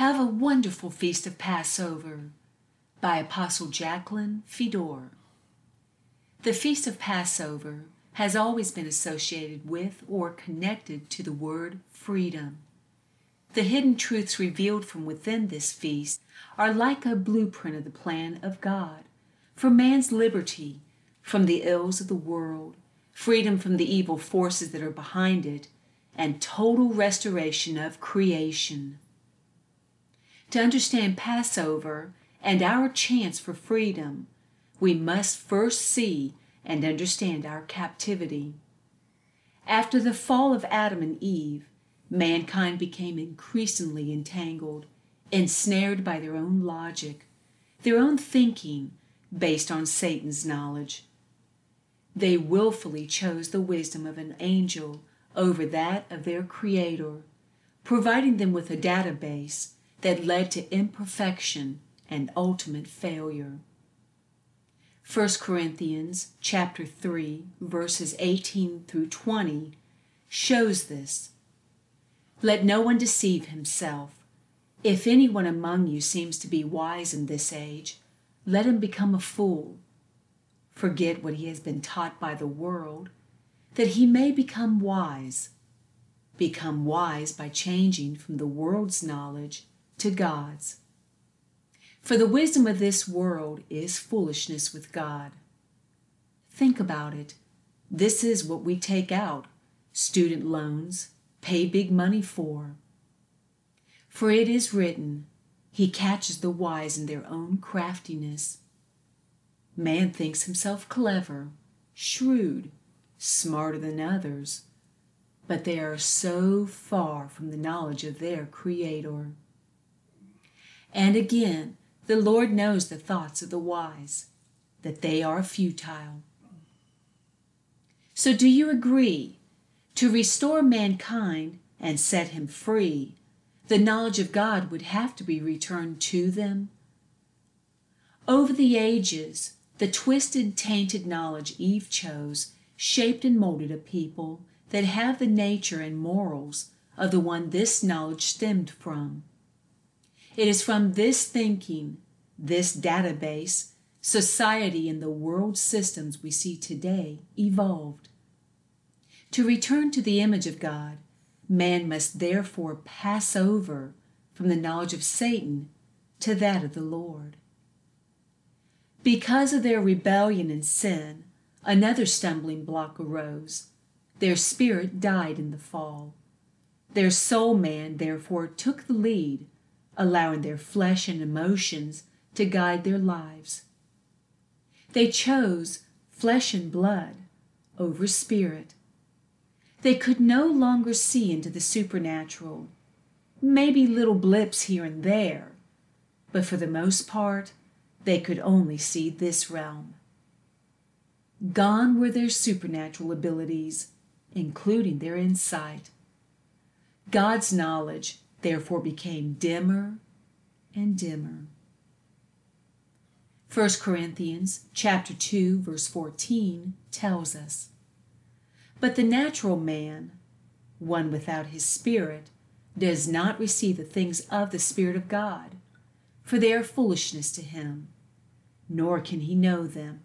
Have a wonderful feast of Passover by Apostle Jacqueline Fedor. The Feast of Passover has always been associated with or connected to the word freedom. The hidden truths revealed from within this feast are like a blueprint of the plan of God for man's liberty from the ills of the world, freedom from the evil forces that are behind it, and total restoration of creation. To understand Passover and our chance for freedom, we must first see and understand our captivity. After the fall of Adam and Eve, mankind became increasingly entangled, ensnared by their own logic, their own thinking based on Satan's knowledge. They willfully chose the wisdom of an angel over that of their Creator, providing them with a database that led to imperfection and ultimate failure. 1 Corinthians chapter 3 verses 18 through 20 shows this. Let no one deceive himself. If anyone among you seems to be wise in this age, let him become a fool. Forget what he has been taught by the world, that he may become wise. Become wise by changing from the world's knowledge to God's. For the wisdom of this world is foolishness with God. Think about it. This is what we take out student loans, pay big money for. For it is written, He catches the wise in their own craftiness. Man thinks himself clever, shrewd, smarter than others, but they are so far from the knowledge of their Creator. And again, the Lord knows the thoughts of the wise, that they are futile. So, do you agree? To restore mankind and set him free, the knowledge of God would have to be returned to them. Over the ages, the twisted, tainted knowledge Eve chose shaped and molded a people that have the nature and morals of the one this knowledge stemmed from. It is from this thinking, this database, society and the world systems we see today evolved. To return to the image of God, man must therefore pass over from the knowledge of Satan to that of the Lord. Because of their rebellion and sin, another stumbling block arose. Their spirit died in the fall. Their soul man therefore took the lead allowing their flesh and emotions to guide their lives. They chose flesh and blood over spirit. They could no longer see into the supernatural, maybe little blips here and there, but for the most part, they could only see this realm. Gone were their supernatural abilities, including their insight. God's knowledge therefore became dimmer and dimmer. 1 Corinthians chapter 2 verse 14 tells us, But the natural man, one without his spirit, does not receive the things of the Spirit of God, for they are foolishness to him, nor can he know them,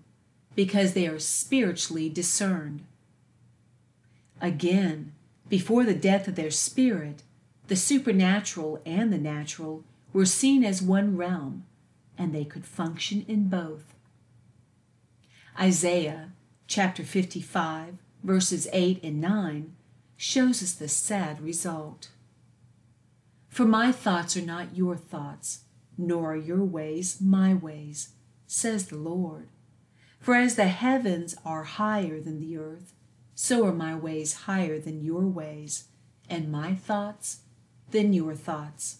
because they are spiritually discerned. Again, before the death of their spirit, the supernatural and the natural were seen as one realm, and they could function in both. Isaiah chapter 55, verses 8 and 9 shows us the sad result. For my thoughts are not your thoughts, nor are your ways my ways, says the Lord. For as the heavens are higher than the earth, so are my ways higher than your ways, and my thoughts than your thoughts.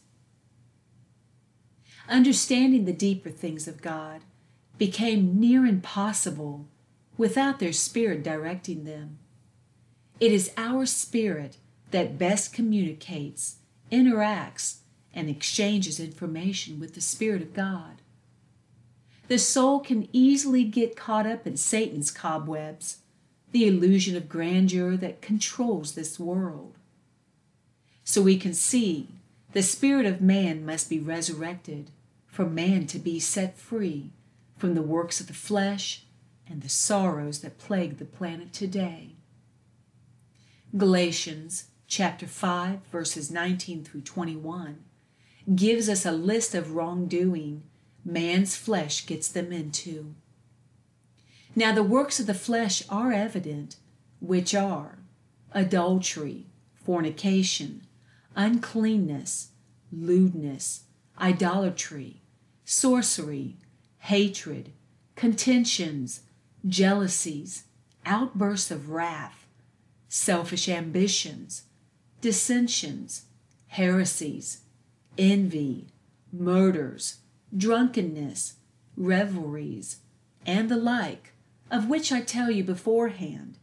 Understanding the deeper things of God became near impossible without their spirit directing them. It is our spirit that best communicates, interacts, and exchanges information with the Spirit of God. The soul can easily get caught up in Satan's cobwebs, the illusion of grandeur that controls this world so we can see the spirit of man must be resurrected for man to be set free from the works of the flesh and the sorrows that plague the planet today. Galatians chapter 5 verses 19 through 21 gives us a list of wrongdoing man's flesh gets them into. Now the works of the flesh are evident, which are adultery, fornication, uncleanness, lewdness, idolatry, sorcery, hatred, contentions, jealousies, outbursts of wrath, selfish ambitions, dissensions, heresies, envy, murders, drunkenness, revelries, and the like, of which I tell you beforehand,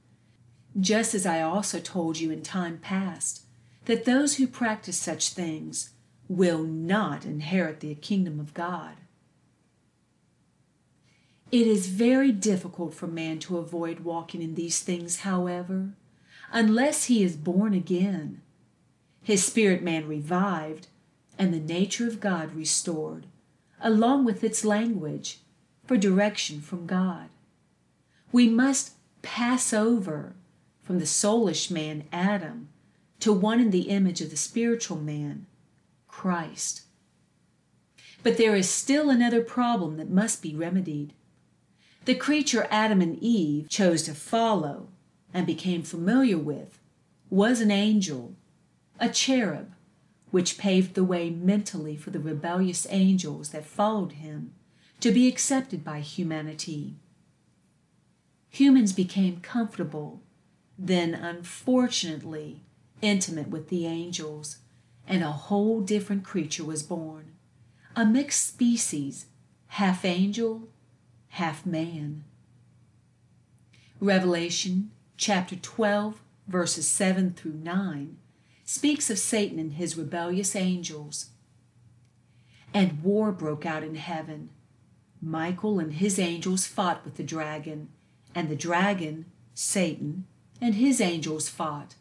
just as I also told you in time past, that those who practice such things will not inherit the kingdom of God. It is very difficult for man to avoid walking in these things, however, unless he is born again, his spirit man revived, and the nature of God restored, along with its language, for direction from God. We must pass over from the soulish man, Adam, to one in the image of the spiritual man, Christ. But there is still another problem that must be remedied. The creature Adam and Eve chose to follow and became familiar with was an angel, a cherub, which paved the way mentally for the rebellious angels that followed him to be accepted by humanity. Humans became comfortable, then unfortunately intimate with the angels, and a whole different creature was born, a mixed species, half angel, half man. Revelation chapter 12, verses 7 through 9 speaks of Satan and his rebellious angels. And war broke out in heaven. Michael and his angels fought with the dragon, and the dragon, Satan, and his angels fought.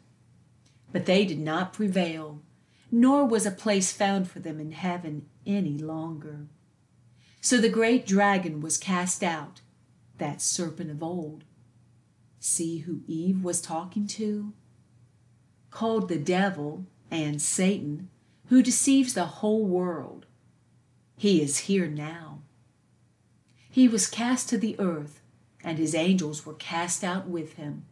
But they did not prevail, nor was a place found for them in heaven any longer. So the great dragon was cast out, that serpent of old. See who Eve was talking to? called the devil and Satan, who deceives the whole world. He is here now. He was cast to the earth, and his angels were cast out with him.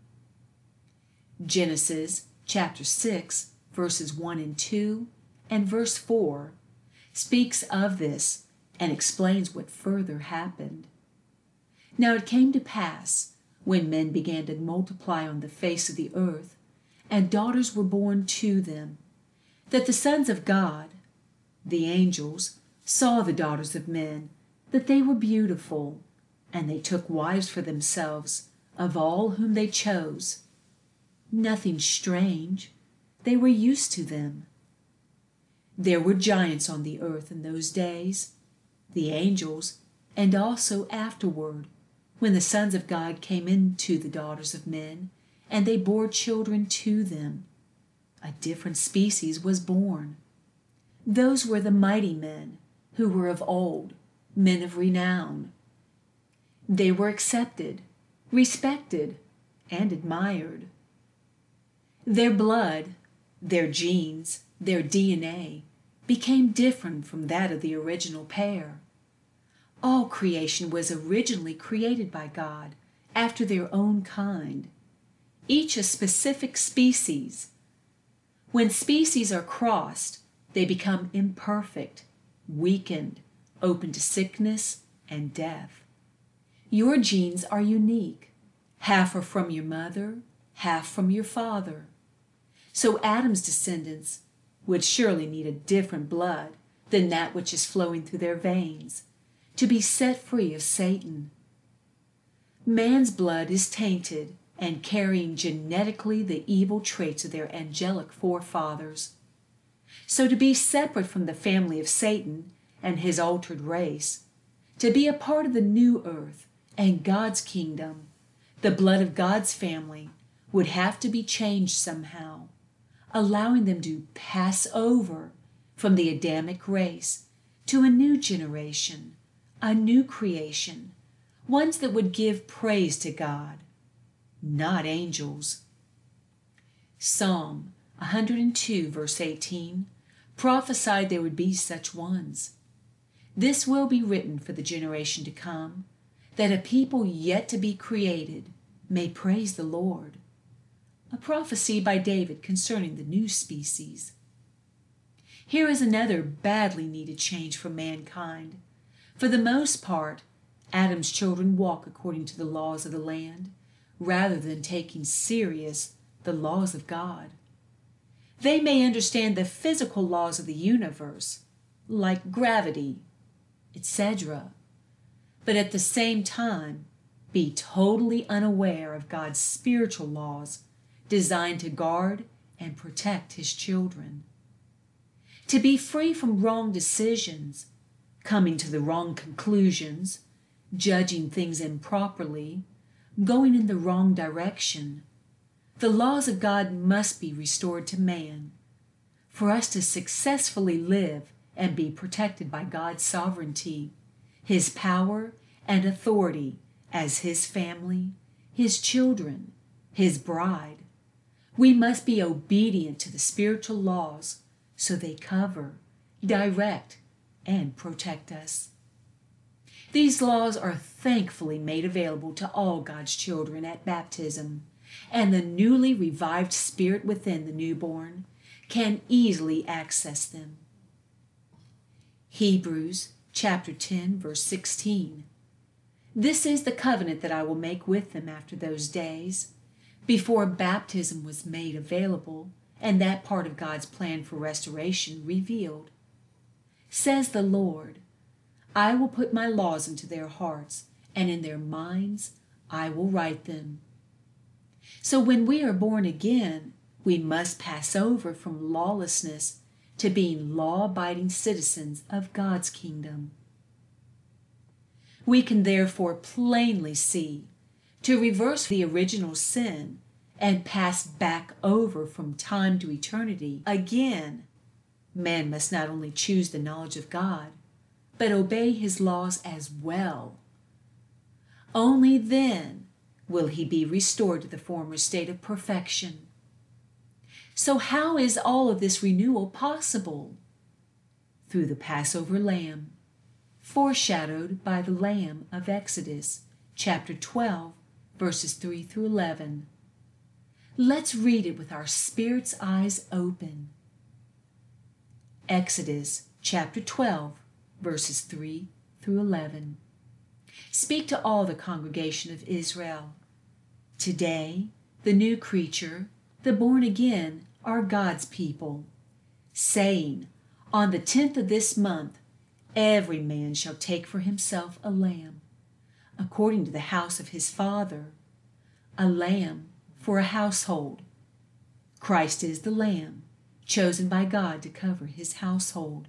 Genesis chapter 6, verses 1 and 2, and verse 4 speaks of this and explains what further happened. Now it came to pass, when men began to multiply on the face of the earth, and daughters were born to them, that the sons of God, the angels, saw the daughters of men, that they were beautiful, and they took wives for themselves of all whom they chose. Nothing strange, they were used to them. There were giants on the earth in those days, the angels, and also afterward, when the sons of God came into the daughters of men and they bore children to them. A different species was born. Those were the mighty men who were of old, men of renown. They were accepted, respected, and admired. Their blood, their genes, their DNA became different from that of the original pair. All creation was originally created by God after their own kind each a specific species. When species are crossed, they become imperfect, weakened, open to sickness and death. Your genes are unique. Half are from your mother, half from your father. So Adam's descendants would surely need a different blood than that which is flowing through their veins to be set free of Satan. Man's blood is tainted and carrying genetically the evil traits of their angelic forefathers. So to be separate from the family of Satan and his altered race, to be a part of the new earth and God's kingdom, the blood of God's family would have to be changed somehow, allowing them to pass over from the Adamic race to a new generation, a new creation, ones that would give praise to God, not angels. Psalm 102, verse 18, prophesied there would be such ones. This will be written for the generation to come, that a people yet to be created may praise the Lord. A prophecy by David concerning the new species. Here is another badly needed change for mankind. For the most part, Adam's children walk according to the laws of the land, rather than taking serious the laws of God. They may understand the physical laws of the universe, like gravity, etc., but at the same time be totally unaware of God's spiritual laws designed to guard and protect His children. To be free from wrong decisions, coming to the wrong conclusions, judging things improperly, going in the wrong direction. The laws of God must be restored to man. For us to successfully live and be protected by God's sovereignty, His power and authority as His family, His children, His bride, we must be obedient to the spiritual laws so they cover, direct, and protect us. These laws are thankfully made available to all God's children at baptism, and the newly revived spirit within the newborn can easily access them. Hebrews chapter 10 verse 16. This is the covenant that I will make with them after those days. Before baptism was made available and that part of God's plan for restoration revealed. Says the Lord, I will put my laws into their hearts, and in their minds I will write them. So when we are born again, we must pass over from lawlessness to being law abiding citizens of God's kingdom. We can therefore plainly see to reverse the original sin and pass back over from time to eternity again, man must not only choose the knowledge of God, but obey his laws as well. Only then will he be restored to the former state of perfection. So, how is all of this renewal possible? Through the Passover lamb, foreshadowed by the Lamb of Exodus, chapter 12, verses 3 through 11. Let's read it with our spirit's eyes open. Exodus chapter 12, verses 3 through 11. Speak to all the congregation of Israel. Today, the new creature, the born again, are God's people, saying, On the tenth of this month, every man shall take for himself a lamb, according to the house of his father, a lamb for a household. Christ is the lamb, chosen by God to cover his household.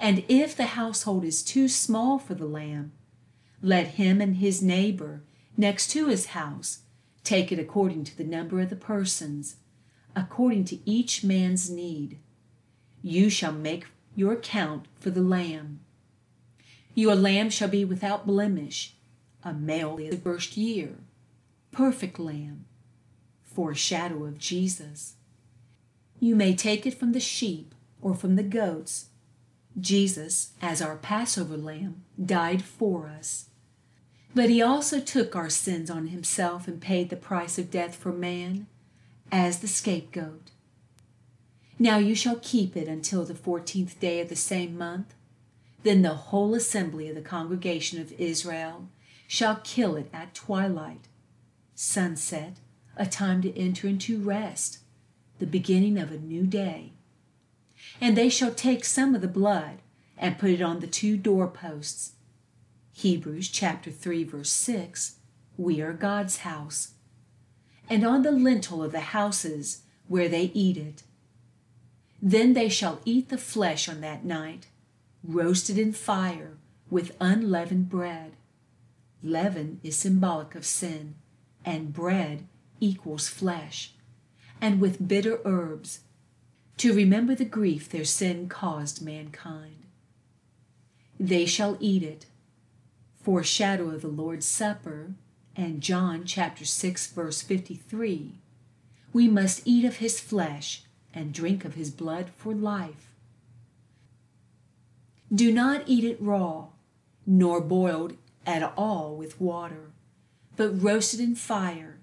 And if the household is too small for the lamb, let him and his neighbor next to his house take it according to the number of the persons, according to each man's need. You shall make your count for the lamb. Your lamb shall be without blemish, a male in the first year, perfect lamb, foreshadow of Jesus. You may take it from the sheep or from the goats Jesus, as our Passover lamb, died for us. But he also took our sins on himself and paid the price of death for man as the scapegoat. Now you shall keep it until the fourteenth day of the same month. Then the whole assembly of the congregation of Israel shall kill it at twilight, sunset, a time to enter into rest, the beginning of a new day. And they shall take some of the blood and put it on the two doorposts. Hebrews chapter 3 verse 6, we are God's house. And on the lintel of the houses where they eat it. Then they shall eat the flesh on that night, roasted in fire with unleavened bread. Leaven is symbolic of sin, and bread equals flesh, and with bitter herbs to remember the grief their sin caused mankind. They shall eat it, foreshadow of the Lord's Supper, and John chapter 6 verse 53. We must eat of his flesh and drink of his blood for life. Do not eat it raw, nor boiled at all with water, but roasted in fire,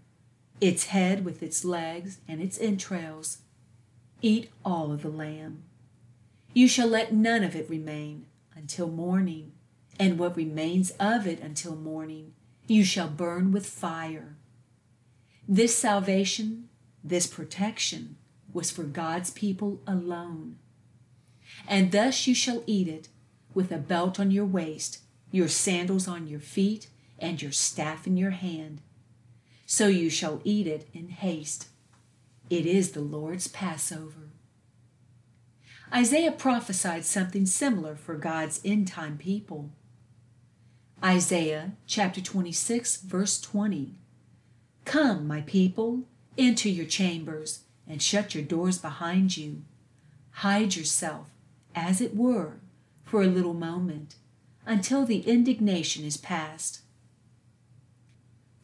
its head with its legs and its entrails. Eat all of the lamb. You shall let none of it remain until morning, and what remains of it until morning you shall burn with fire. This salvation, this protection, was for God's people alone. And thus you shall eat it with a belt on your waist, your sandals on your feet, and your staff in your hand. So you shall eat it in haste. It is the Lord's Passover. Isaiah prophesied something similar for God's end time people. Isaiah chapter 26, verse 20. Come, my people, into your chambers and shut your doors behind you. Hide yourself, as it were, for a little moment, until the indignation is past.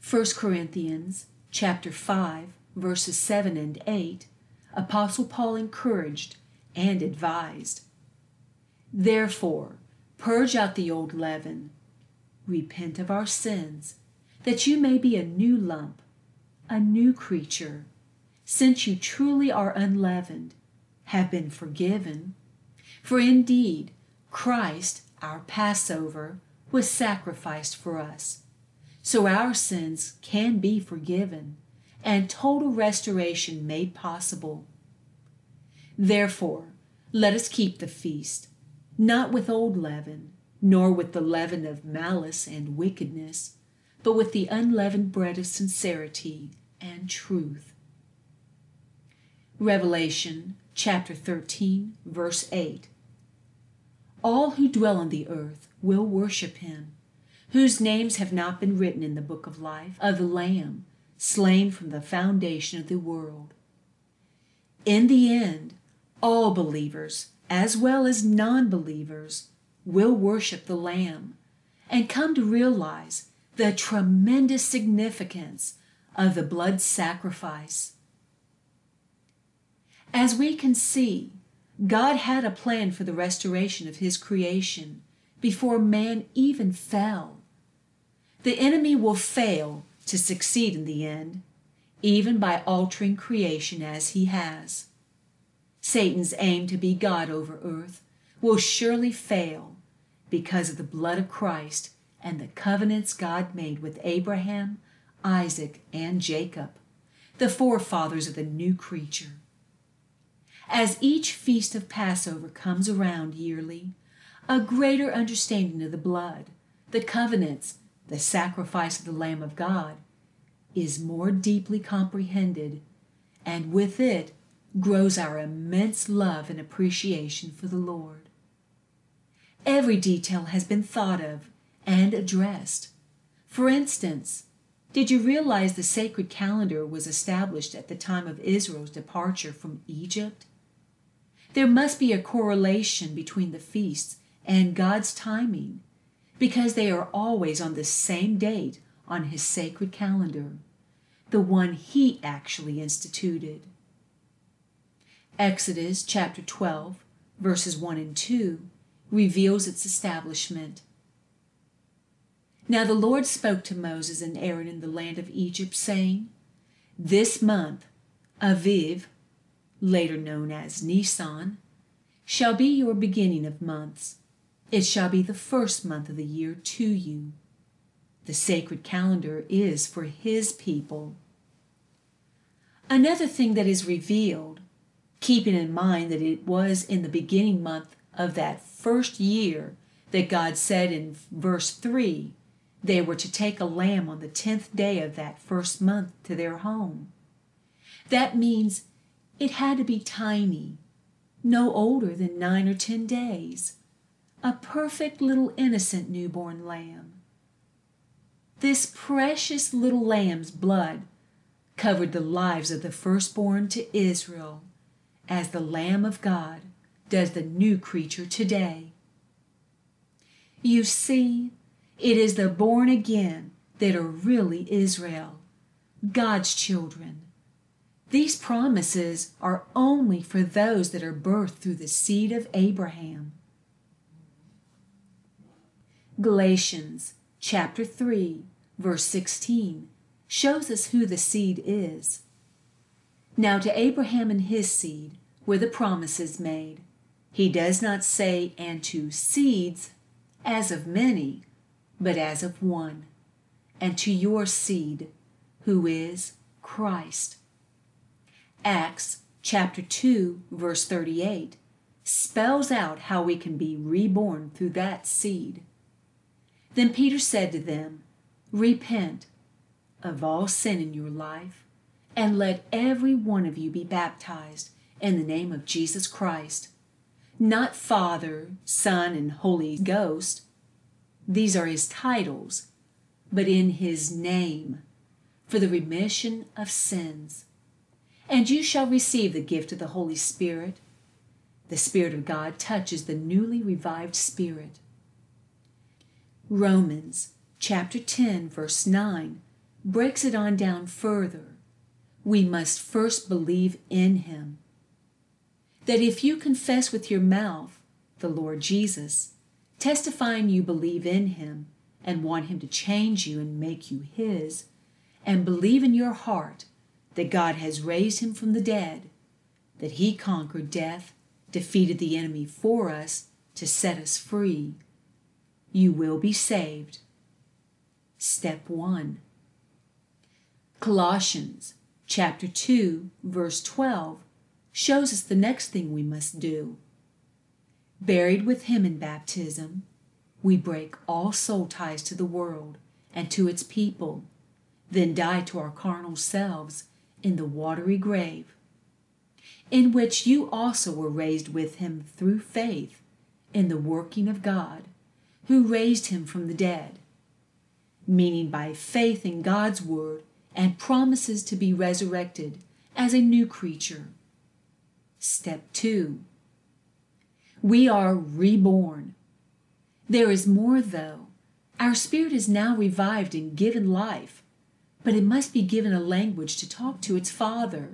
1 Corinthians chapter 5, verses 7 and 8, Apostle Paul encouraged and advised. Therefore, purge out the old leaven, repent of our sins, that you may be a new lump, a new creature since you truly are unleavened, have been forgiven. For indeed, Christ, our Passover, was sacrificed for us. So our sins can be forgiven and total restoration made possible. Therefore, let us keep the feast, not with old leaven, nor with the leaven of malice and wickedness, but with the unleavened bread of sincerity and truth. Revelation chapter 13, verse 8. All who dwell on the earth will worship him, whose names have not been written in the book of life of the Lamb, slain from the foundation of the world. In the end, all believers, as well as non believers, will worship the Lamb and come to realize the tremendous significance of the blood sacrifice as we can see, God had a plan for the restoration of his creation before man even fell. The enemy will fail to succeed in the end, even by altering creation as he has. Satan's aim to be God over earth will surely fail because of the blood of Christ and the covenants God made with Abraham, Isaac, and Jacob, the forefathers of the new creature. As each feast of Passover comes around yearly, a greater understanding of the blood, the covenants, the sacrifice of the Lamb of God is more deeply comprehended, and with it grows our immense love and appreciation for the Lord. Every detail has been thought of and addressed. For instance, did you realize the sacred calendar was established at the time of Israel's departure from Egypt? There must be a correlation between the feasts and God's timing because they are always on the same date on His sacred calendar, the one He actually instituted. Exodus chapter 12, verses 1 and 2 reveals its establishment. Now the Lord spoke to Moses and Aaron in the land of Egypt, saying, This month, Aviv, later known as Nisan, shall be your beginning of months. It shall be the first month of the year to you. The sacred calendar is for his people. Another thing that is revealed, keeping in mind that it was in the beginning month of that first year that God said in verse 3 they were to take a lamb on the tenth day of that first month to their home. That means it had to be tiny, no older than nine or ten days, a perfect little innocent newborn lamb. This precious little lamb's blood covered the lives of the firstborn to Israel as the Lamb of God does the new creature today. You see, it is the born again that are really Israel, God's children. These promises are only for those that are birthed through the seed of Abraham. Galatians chapter 3, verse 16 shows us who the seed is. Now to Abraham and his seed were the promises made. He does not say, and to seeds, as of many, but as of one, and to your seed, who is Christ. Acts chapter 2, verse 38 spells out how we can be reborn through that seed. Then Peter said to them, Repent of all sin in your life, and let every one of you be baptized in the name of Jesus Christ. Not Father, Son, and Holy Ghost. These are his titles, but in his name, for the remission of sins. And you shall receive the gift of the Holy Spirit. The Spirit of God touches the newly revived spirit. Romans chapter 10, verse 9 breaks it on down further. We must first believe in him. That if you confess with your mouth the Lord Jesus, testifying you believe in him and want him to change you and make you his, and believe in your heart that God has raised him from the dead, that he conquered death, defeated the enemy for us to set us free, you will be saved. Step 1. Colossians chapter 2 verse 12 shows us the next thing we must do. Buried with him in baptism, we break all soul ties to the world and to its people, then die to our carnal selves in the watery grave, in which you also were raised with him through faith in the working of God, who raised him from the dead, meaning by faith in God's word and promises to be resurrected as a new creature. Step 2. We are reborn. There is more, though. Our spirit is now revived and given life but it must be given a language to talk to its Father,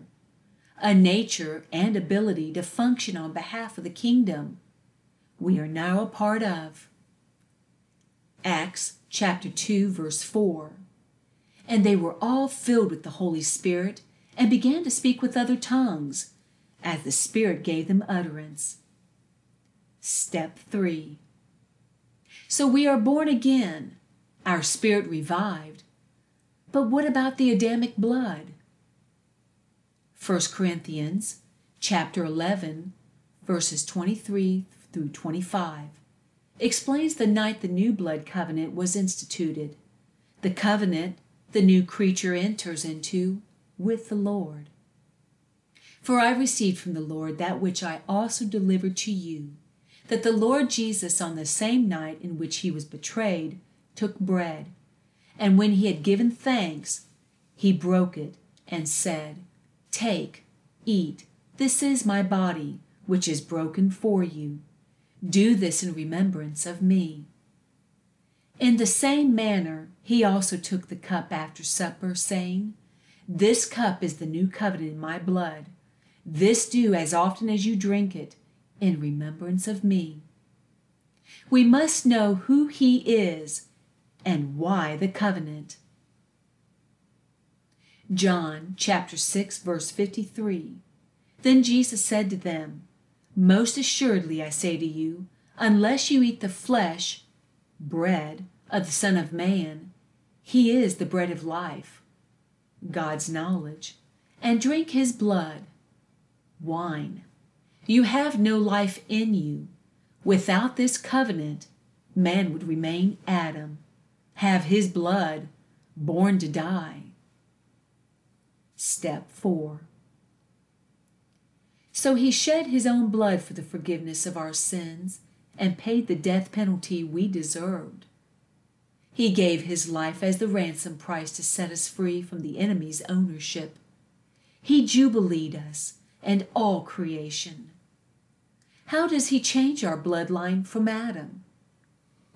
a nature and ability to function on behalf of the kingdom we are now a part of. Acts chapter 2, verse 4. And they were all filled with the Holy Spirit and began to speak with other tongues, as the Spirit gave them utterance. Step 3. So we are born again, our spirit revived, but what about the Adamic blood? 1 Corinthians chapter 11 verses 23 through 25 explains the night the new blood covenant was instituted. The covenant the new creature enters into with the Lord. For I received from the Lord that which I also delivered to you, that the Lord Jesus, on the same night in which he was betrayed, took bread. And when he had given thanks, he broke it and said, Take, eat, this is my body, which is broken for you. Do this in remembrance of me. In the same manner, he also took the cup after supper, saying, This cup is the new covenant in my blood. This do as often as you drink it, in remembrance of me. We must know who he is and why the covenant. John chapter 6 verse 53. Then Jesus said to them, Most assuredly I say to you, unless you eat the flesh, bread, of the Son of Man, he is the bread of life, God's knowledge, and drink his blood, wine. You have no life in you. Without this covenant, man would remain Adam have his blood, born to die. Step 4. So he shed his own blood for the forgiveness of our sins and paid the death penalty we deserved. He gave his life as the ransom price to set us free from the enemy's ownership. He jubileed us, and all creation. How does he change our bloodline from Adam?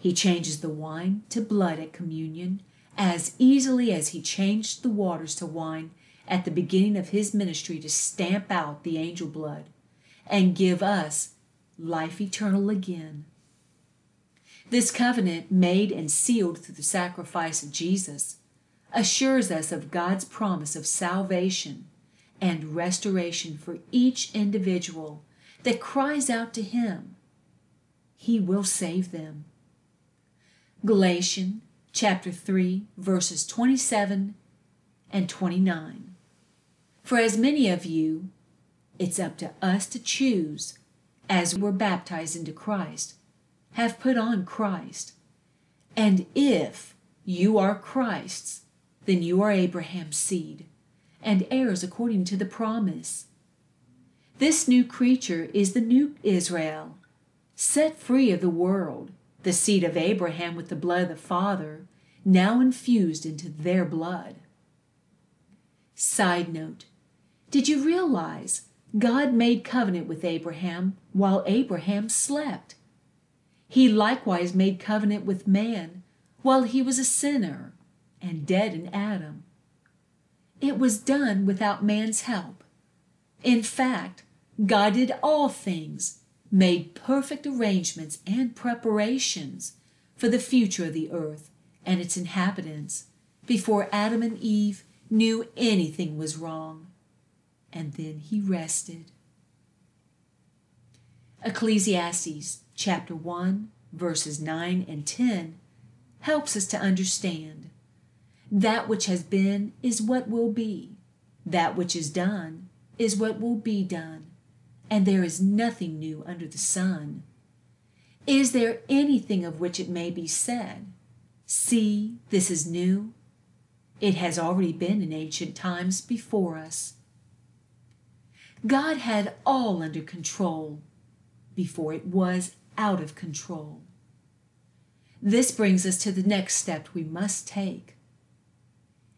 He changes the wine to blood at communion as easily as he changed the waters to wine at the beginning of his ministry to stamp out the angel blood and give us life eternal again. This covenant, made and sealed through the sacrifice of Jesus, assures us of God's promise of salvation and restoration for each individual that cries out to Him. He will save them. Galatians chapter 3, verses 27 and 29. For as many of you, it's up to us to choose, as we were baptized into Christ, have put on Christ. And if you are Christ's, then you are Abraham's seed, and heirs according to the promise. This new creature is the new Israel, set free of the world, the seed of Abraham with the blood of the Father, now infused into their blood. Side note Did you realize God made covenant with Abraham while Abraham slept? He likewise made covenant with man while he was a sinner and dead in Adam. It was done without man's help. In fact, God did all things, made perfect arrangements and preparations for the future of the earth and its inhabitants before Adam and Eve knew anything was wrong. And then he rested. Ecclesiastes chapter 1, verses 9 and 10 helps us to understand that which has been is what will be, that which is done is what will be done, and there is nothing new under the sun. Is there anything of which it may be said, See, this is new? It has already been in ancient times before us. God had all under control before it was out of control. This brings us to the next step we must take.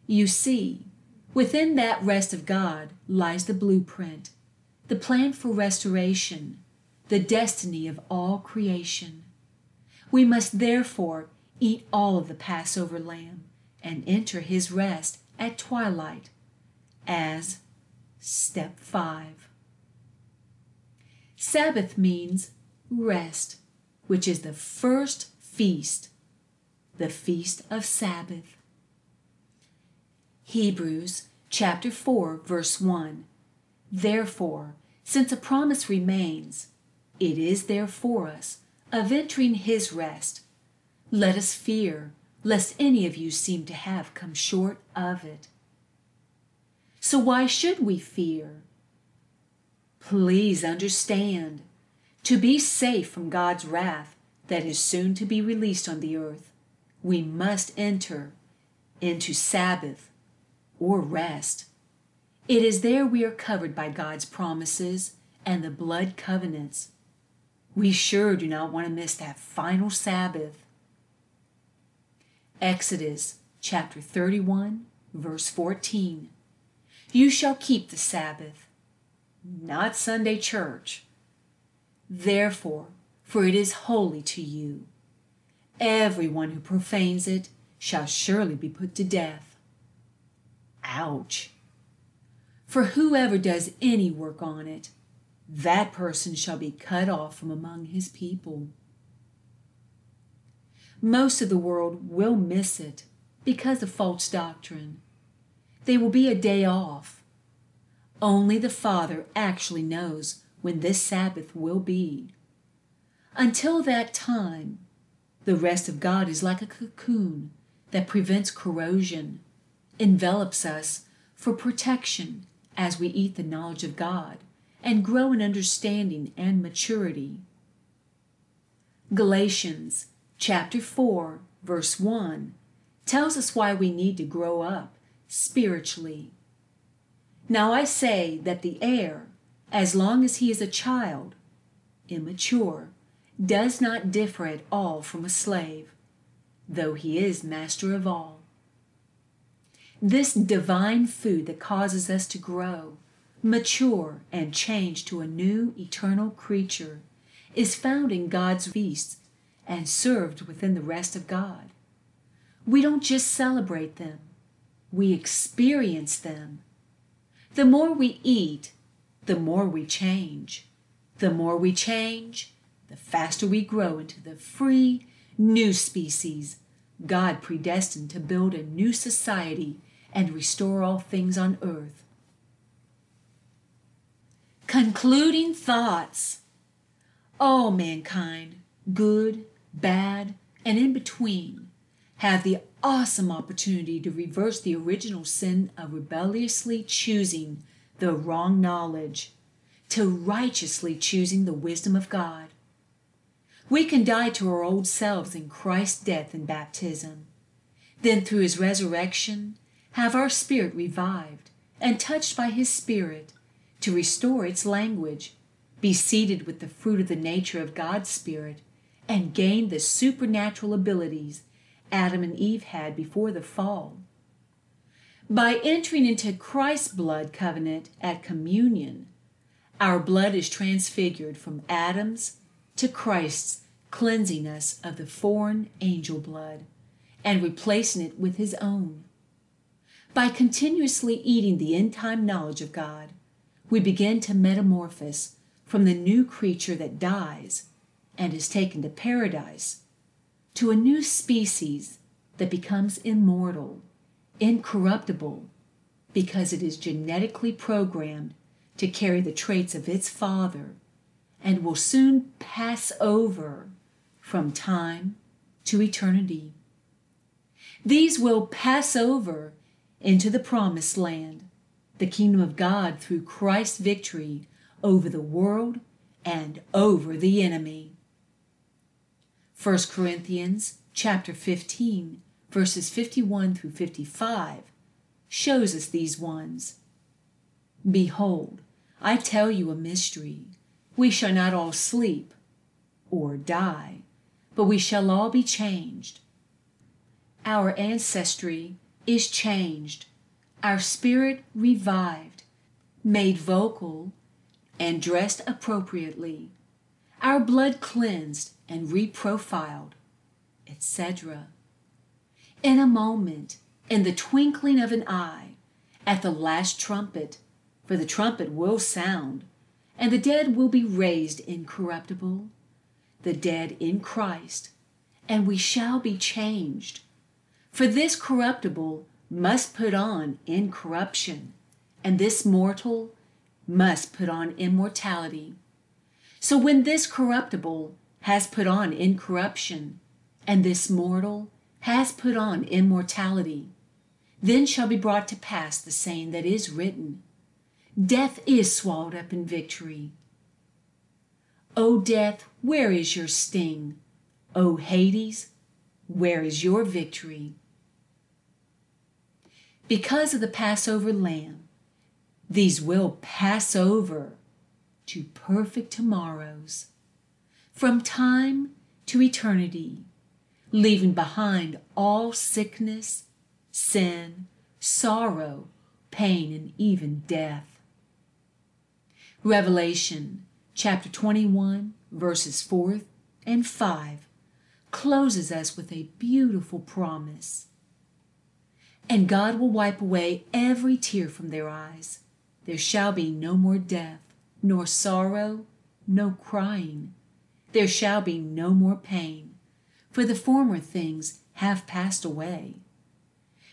You see, within that rest of God lies the blueprint, the plan for restoration, the destiny of all creation. We must therefore eat all of the Passover lamb and enter his rest at twilight as step 5. Sabbath means rest, which is the first feast, the feast of Sabbath. Hebrews chapter 4 verse 1. Therefore, since a promise remains, it is there for us of entering his rest. Let us fear, lest any of you seem to have come short of it. So why should we fear? Please understand, to be safe from God's wrath, that is soon to be released on the earth, we must enter into Sabbath or rest. It is there we are covered by God's promises and the blood covenants. We sure do not want to miss that final Sabbath. Exodus chapter 31, verse 14. You shall keep the Sabbath, not Sunday church. Therefore, for it is holy to you. Everyone who profanes it shall surely be put to death. Ouch! For whoever does any work on it, that person shall be cut off from among his people. Most of the world will miss it because of false doctrine. They will be a day off. Only the Father actually knows when this Sabbath will be. Until that time, the rest of God is like a cocoon that prevents corrosion, envelops us for protection as we eat the knowledge of God and grow in understanding and maturity. Galatians chapter 4 verse 1 tells us why we need to grow up spiritually. Now I say that the heir, as long as he is a child, immature, does not differ at all from a slave, though he is master of all. This divine food that causes us to grow, mature, and change to a new eternal creature, is found in God's feasts and served within the rest of God. We don't just celebrate them, we experience them. The more we eat, the more we change. The more we change, the faster we grow into the free, new species God predestined to build a new society and restore all things on earth. Concluding thoughts. All mankind, good, bad, and in between, have the awesome opportunity to reverse the original sin of rebelliously choosing the wrong knowledge to righteously choosing the wisdom of God. We can die to our old selves in Christ's death and baptism. Then, through his resurrection, have our spirit revived and touched by his spirit to restore its language, be seated with the fruit of the nature of God's spirit, and gain the supernatural abilities Adam and Eve had before the fall. By entering into Christ's blood covenant at communion, our blood is transfigured from Adam's to Christ's, cleansing us of the foreign angel blood and replacing it with his own. By continuously eating the end time knowledge of God, we begin to metamorphose from the new creature that dies and is taken to paradise to a new species that becomes immortal, incorruptible, because it is genetically programmed to carry the traits of its father and will soon pass over from time to eternity. These will pass over into the promised land, the kingdom of God through Christ's victory over the world and over the enemy. 1 Corinthians chapter 15 verses 51 through 55 shows us these ones. Behold, I tell you a mystery. We shall not all sleep or die, but we shall all be changed. Our ancestry is changed, our spirit revived, made vocal, and dressed appropriately, our blood cleansed and reprofiled, etc. In a moment, in the twinkling of an eye, at the last trumpet, for the trumpet will sound, and the dead will be raised incorruptible, the dead in Christ, and we shall be changed. For this corruptible must put on incorruption, and this mortal must put on immortality. So when this corruptible has put on incorruption, and this mortal has put on immortality, then shall be brought to pass the saying that is written Death is swallowed up in victory. O death, where is your sting? O Hades, where is your victory? Because of the Passover lamb, these will pass over to perfect tomorrows, from time to eternity, leaving behind all sickness, sin, sorrow, pain, and even death. Revelation chapter 21, verses 4 and 5 closes us with a beautiful promise. And God will wipe away every tear from their eyes. There shall be no more death, nor sorrow, no crying. There shall be no more pain, for the former things have passed away.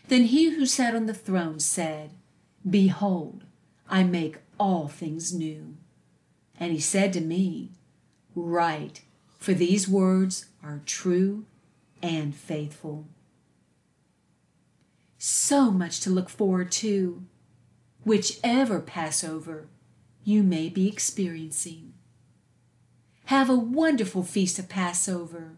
Then he who sat on the throne said, Behold, I make all things new. And he said to me, Write, for these words are true and faithful. So much to look forward to, whichever Passover you may be experiencing. Have a wonderful feast of Passover